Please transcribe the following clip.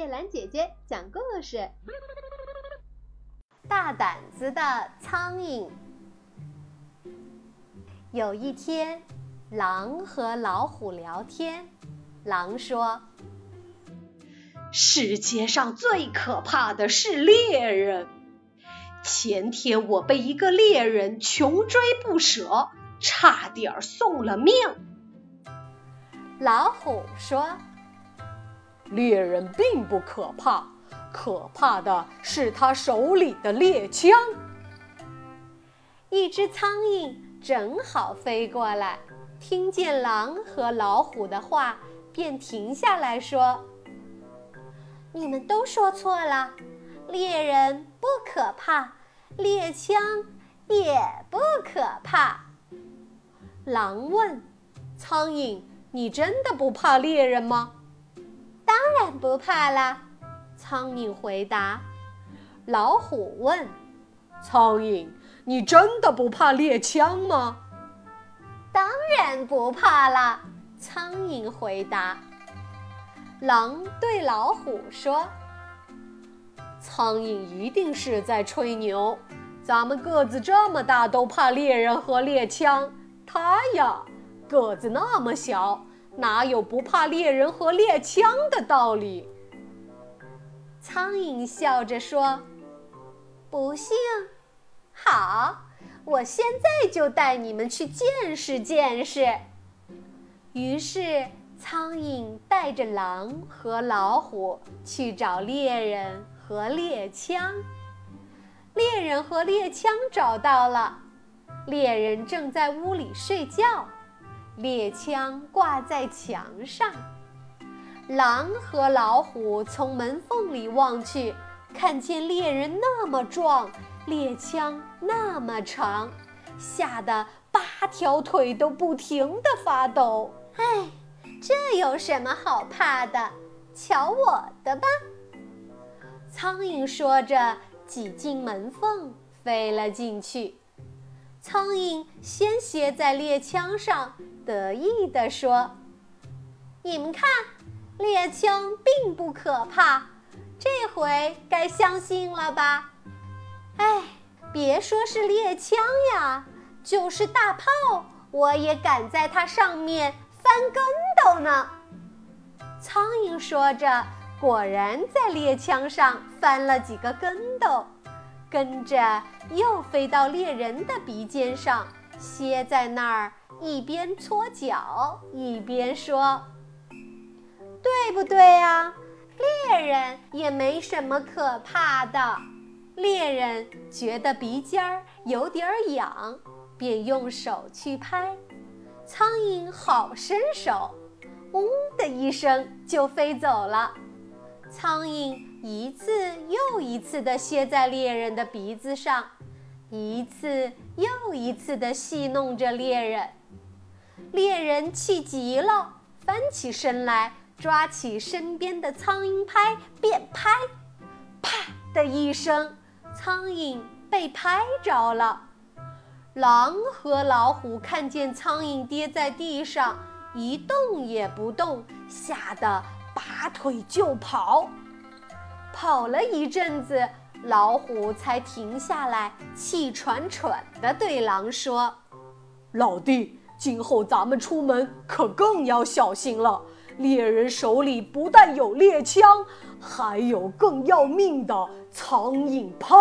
叶兰姐姐讲故事。大胆子的苍蝇。有一天，狼和老虎聊天，狼说：“世界上最可怕的是猎人。前天我被一个猎人穷追不舍，差点送了命。”老虎说。猎人并不可怕，可怕的是他手里的猎枪。一只苍蝇正好飞过来，听见狼和老虎的话，便停下来说：“你们都说错了，猎人不可怕，猎枪也不可怕。”狼问：“苍蝇，你真的不怕猎人吗？”当然不怕啦，苍蝇回答。老虎问：“苍蝇，你真的不怕猎枪吗？”当然不怕啦，苍蝇回答。狼对老虎说：“苍蝇一定是在吹牛，咱们个子这么大都怕猎人和猎枪，它呀，个子那么小。”哪有不怕猎人和猎枪的道理？苍蝇笑着说：“不信？好，我现在就带你们去见识见识。”于是，苍蝇带着狼和老虎去找猎人和猎枪。猎人和猎枪找到了，猎人正在屋里睡觉。猎枪挂在墙上，狼和老虎从门缝里望去，看见猎人那么壮，猎枪那么长，吓得八条腿都不停地发抖。哎，这有什么好怕的？瞧我的吧！苍蝇说着，挤进门缝，飞了进去。苍蝇先歇在猎枪上。得意地说：“你们看，猎枪并不可怕，这回该相信了吧？哎，别说是猎枪呀，就是大炮，我也敢在它上面翻跟斗呢。”苍蝇说着，果然在猎枪上翻了几个跟斗，跟着又飞到猎人的鼻尖上，歇在那儿。一边搓脚一边说：“对不对啊？猎人也没什么可怕的。”猎人觉得鼻尖儿有点儿痒，便用手去拍。苍蝇好身手，嗡的一声就飞走了。苍蝇一次又一次地歇在猎人的鼻子上，一次又一次地戏弄着猎人。猎人气急了，翻起身来，抓起身边的苍蝇拍，便拍，啪的一声，苍蝇被拍着了。狼和老虎看见苍蝇跌在地上，一动也不动，吓得拔腿就跑。跑了一阵子，老虎才停下来，气喘喘地对狼说：“老弟。”今后咱们出门可更要小心了。猎人手里不但有猎枪，还有更要命的苍蝇拍。